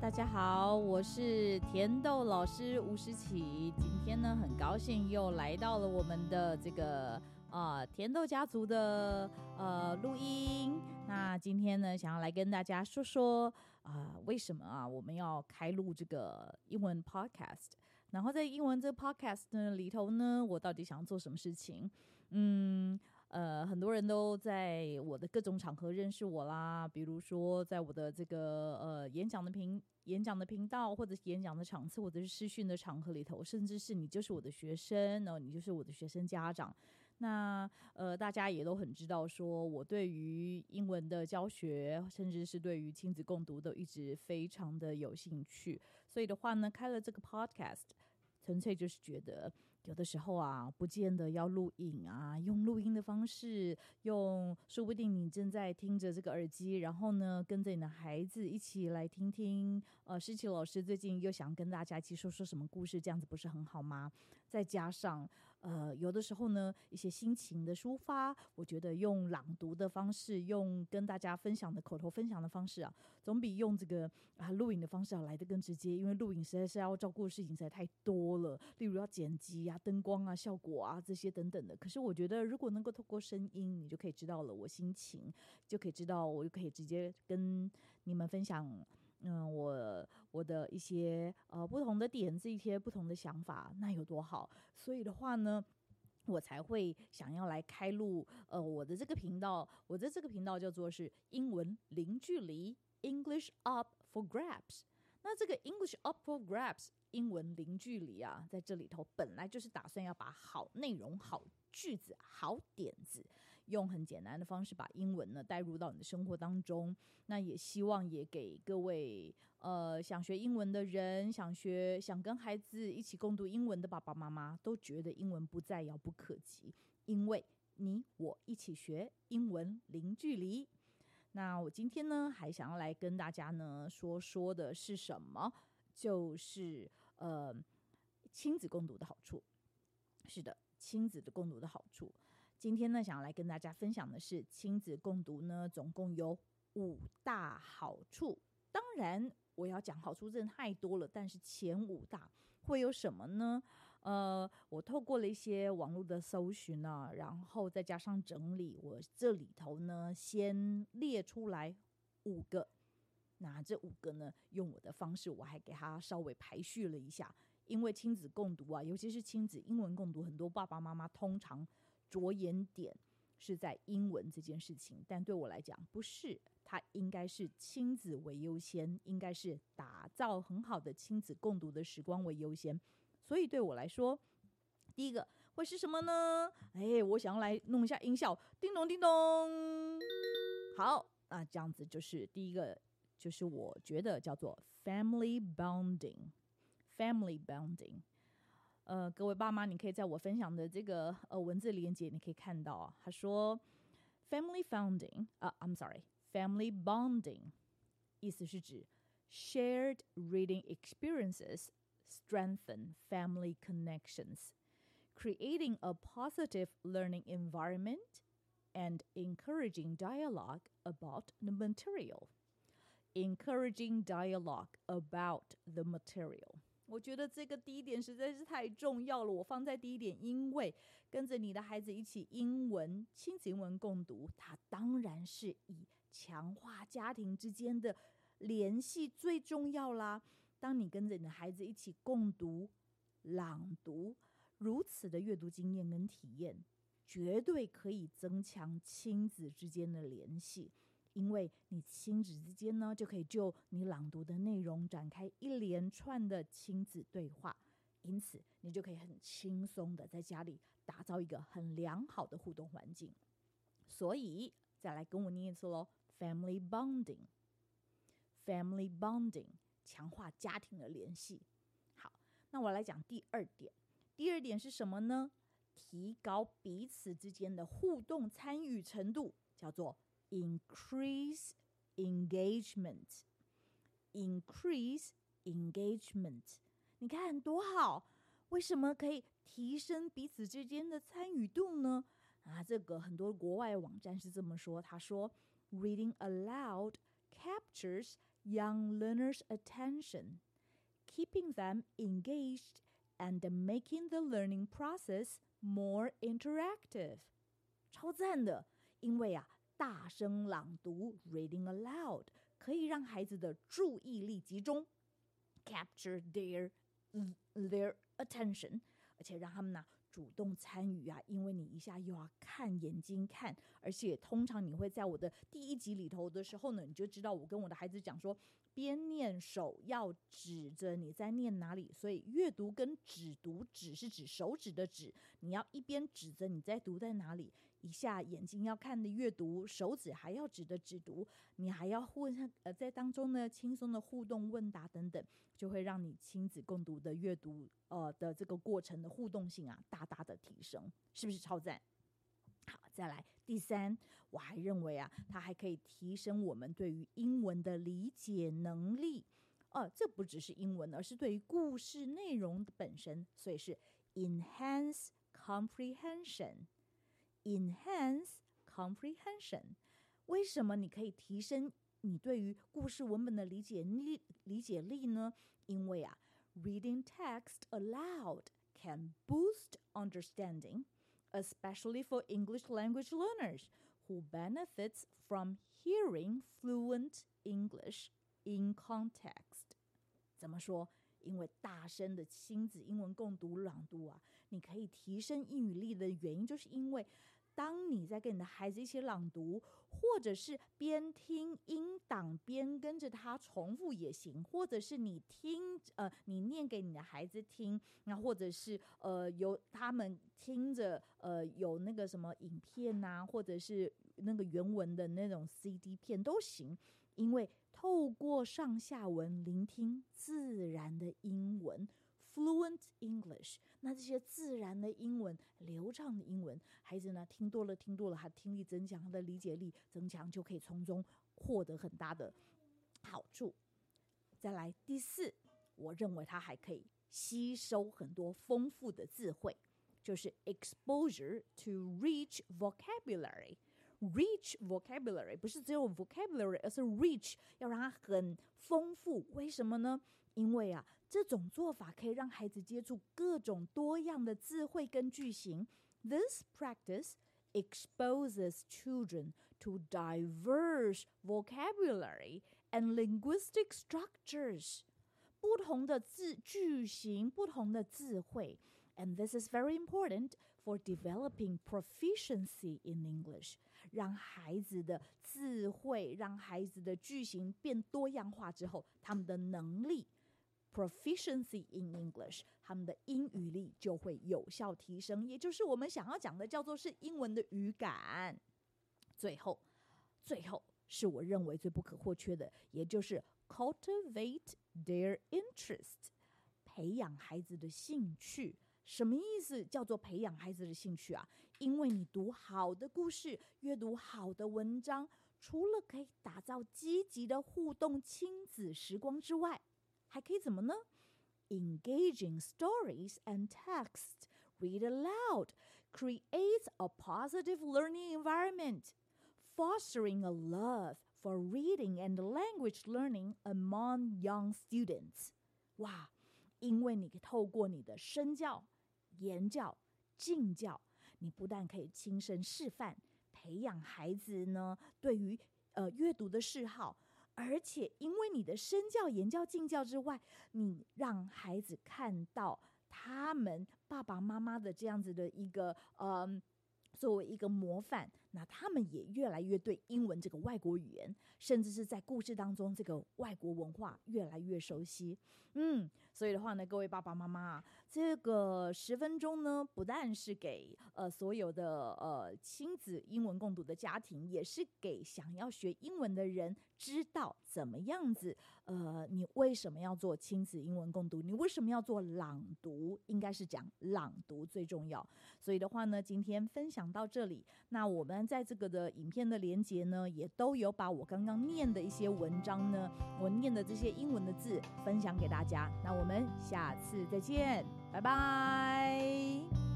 大家好，我是甜豆老师吴诗綺。今天呢，很高兴又来到了我们的这个啊、甜豆家族的呃录音。那今天呢，想要来跟大家说说啊、呃，为什么啊我们要开录这个英文 podcast？然后在英文这个 podcast 呢里头呢，我到底想做什么事情？嗯。呃，很多人都在我的各种场合认识我啦，比如说在我的这个呃演讲的频演讲的频道，或者是演讲的场次，或者是视讯的场合里头，甚至是你就是我的学生，然后你就是我的学生家长。那呃，大家也都很知道，说我对于英文的教学，甚至是对于亲子共读，都一直非常的有兴趣。所以的话呢，开了这个 podcast，纯粹就是觉得。有的时候啊，不见得要录影啊，用录音的方式，用说不定你正在听着这个耳机，然后呢，跟着你的孩子一起来听听。呃，诗琪老师最近又想跟大家一起说说什么故事，这样子不是很好吗？再加上呃，有的时候呢，一些心情的抒发，我觉得用朗读的方式，用跟大家分享的口头分享的方式啊，总比用这个啊录影的方式要来得更直接，因为录影实在是要照顾的事情实在太多了，例如要剪辑。啊，灯光啊，效果啊，这些等等的。可是我觉得，如果能够透过声音，你就可以知道了我心情，就可以知道，我就可以直接跟你们分享，嗯、我我的一些呃不同的点子，一些不同的想法，那有多好。所以的话呢，我才会想要来开录呃我的这个频道，我的这个频道叫做是英文零距离 English Up for Grabs。那这个 English Up for Grabs。英文零距离啊，在这里头本来就是打算要把好内容、好句子、好点子，用很简单的方式把英文呢带入到你的生活当中。那也希望也给各位呃想学英文的人、想学、想跟孩子一起共读英文的爸爸妈妈，都觉得英文不再遥不可及，因为你我一起学英文零距离。那我今天呢，还想要来跟大家呢说说的是什么？就是呃，亲子共读的好处。是的，亲子的共读的好处。今天呢，想要来跟大家分享的是亲子共读呢，总共有五大好处。当然，我要讲好处真的太多了，但是前五大会有什么呢？呃，我透过了一些网络的搜寻啊，然后再加上整理，我这里头呢，先列出来五个。那这五个呢，用我的方式，我还给他稍微排序了一下。因为亲子共读啊，尤其是亲子英文共读，很多爸爸妈妈通常着眼点是在英文这件事情，但对我来讲不是，它应该是亲子为优先，应该是打造很好的亲子共读的时光为优先。所以对我来说，第一个会是什么呢？哎，我想要来弄一下音效，叮咚叮咚。好，那这样子就是第一个。就是我觉得叫做 family bonding，family bonding。呃，各位爸妈，你可以在我分享的这个呃文字连结，你可以看到啊，他说 family founding 啊，I'm sorry，family bonding，意思是指 shared reading experiences strengthen family connections，creating a positive learning environment and encouraging dialogue about the material。Encouraging dialogue about the material， 我觉得这个第一点实在是太重要了。我放在第一点，因为跟着你的孩子一起英文亲子英文共读，它当然是以强化家庭之间的联系最重要啦。当你跟着你的孩子一起共读、朗读，如此的阅读经验跟体验，绝对可以增强亲子之间的联系。因为你亲子之间呢，就可以就你朗读的内容展开一连串的亲子对话，因此你就可以很轻松的在家里打造一个很良好的互动环境。所以再来跟我念一次喽：family bonding，family bonding，强化家庭的联系。好，那我来讲第二点。第二点是什么呢？提高彼此之间的互动参与程度，叫做。Increase engagement, increase engagement。你看多好！为什么可以提升彼此之间的参与度呢？啊，这个很多国外网站是这么说。他说，Reading aloud captures young learners' attention, keeping them engaged and making the learning process more interactive。超赞的，因为啊， 大声朗读 （reading aloud） 可以让孩子的注意力集中 （capture their their attention），而且让他们呢。主动参与啊，因为你一下又要看眼睛看，而且通常你会在我的第一集里头的时候呢，你就知道我跟我的孩子讲说，边念手要指着你在念哪里，所以阅读跟指读，指是指手指的指，你要一边指着你在读在哪里，一下眼睛要看的阅读，手指还要指的指读，你还要问呃在当中呢轻松的互动问答等等，就会让你亲子共读的阅读。呃的这个过程的互动性啊，大大的提升，是不是超赞？好，再来第三，我还认为啊，它还可以提升我们对于英文的理解能力。呃，这不只是英文，而是对于故事内容的本身，所以是 enhance comprehension。enhance comprehension，为什么你可以提升你对于故事文本的理解力理解力呢？因为啊。Reading text aloud can boost understanding, especially for English language learners who benefits from hearing fluent English in context. 怎么说？ 因为大声的亲子英文共读朗读啊，你可以提升英语力的原因，就是因为。当你在跟你的孩子一起朗读，或者是边听音档边跟着他重复也行，或者是你听呃你念给你的孩子听，那或者是呃由他们听着呃有那个什么影片呐、啊，或者是那个原文的那种 CD 片都行，因为透过上下文聆听自然的英文。Fluent English，那这些自然的英文、流畅的英文，孩子呢听多了、听多了，他听力增强，他的理解力增强，就可以从中获得很大的好处。再来第四，我认为他还可以吸收很多丰富的词汇，就是 exposure to rich vocabulary。Rich vocabulary 不是只有 vocabulary，而是 rich，要让它很丰富。为什么呢？因为啊，这种做法可以让孩子接触各种多样的词汇跟句型。This practice exposes children to diverse vocabulary and linguistic structures，不同的字句型，不同的词汇。And this is very important for developing proficiency in English， 让孩子的智慧，让孩子的句型变多样化之后，他们的能力。Proficiency in English，他们的英语力就会有效提升，也就是我们想要讲的，叫做是英文的语感。最后，最后是我认为最不可或缺的，也就是 cultivate their interest，培养孩子的兴趣。什么意思？叫做培养孩子的兴趣啊？因为你读好的故事，阅读好的文章，除了可以打造积极的互动亲子时光之外，还可以怎么呢？Engaging stories and text, read aloud, creates a positive learning environment, fostering a love for reading and language learning among young students. 哇，因为你透过你的身教、言教、敬教，你不但可以亲身示范，培养孩子呢对于呃阅读的嗜好。而且，因为你的身教、言教、敬教之外，你让孩子看到他们爸爸妈妈的这样子的一个嗯。作为一个模范，那他们也越来越对英文这个外国语言，甚至是在故事当中这个外国文化越来越熟悉。嗯，所以的话呢，各位爸爸妈妈，这个十分钟呢，不但是给呃所有的呃亲子英文共读的家庭，也是给想要学英文的人知道怎么样子。呃，你为什么要做亲子英文共读？你为什么要做朗读？应该是讲朗读最重要。所以的话呢，今天分享到这里。那我们在这个的影片的连接呢，也都有把我刚刚念的一些文章呢，我念的这些英文的字分享给大家。那我们下次再见，拜拜。